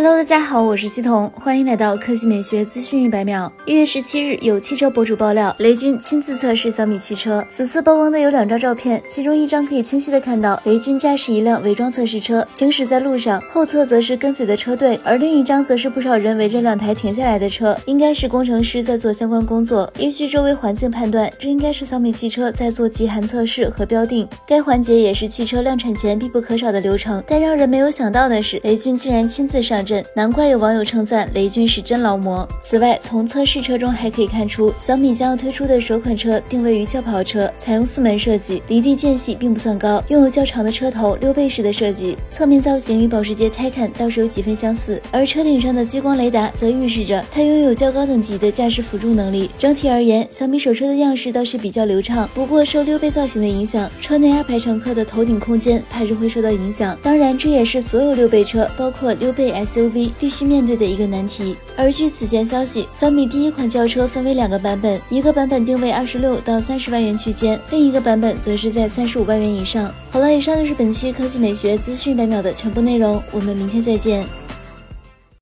Hello，大家好，我是西彤，欢迎来到科技美学资讯一百秒。一月十七日，有汽车博主爆料，雷军亲自测试小米汽车。此次曝光的有两张照片，其中一张可以清晰的看到雷军驾驶一辆伪装测试车行驶在路上，后侧则是跟随的车队，而另一张则是不少人围着两台停下来的车，应该是工程师在做相关工作。依据周围环境判断，这应该是小米汽车在做极寒测试和标定，该环节也是汽车量产前必不可少的流程。但让人没有想到的是，雷军竟然亲自上。难怪有网友称赞雷军是真劳模。此外，从测试车中还可以看出，小米将要推出的首款车定位于轿跑车，采用四门设计，离地间隙并不算高，拥有较长的车头，溜背式的设计，侧面造型与保时捷 Taycan 倒是有几分相似。而车顶上的激光雷达则预示着它拥有较高等级的驾驶辅助能力。整体而言，小米首车的样式倒是比较流畅，不过受溜背造型的影响，车内二排乘客的头顶空间怕是会受到影响。当然，这也是所有溜背车，包括溜背 S。Uv 必须面对的一个难题。而据此前消息，小米第一款轿车分为两个版本，一个版本定位二十六到三十万元区间，另一个版本则是在三十五万元以上。好了，以上就是本期科技美学资讯百秒的全部内容，我们明天再见。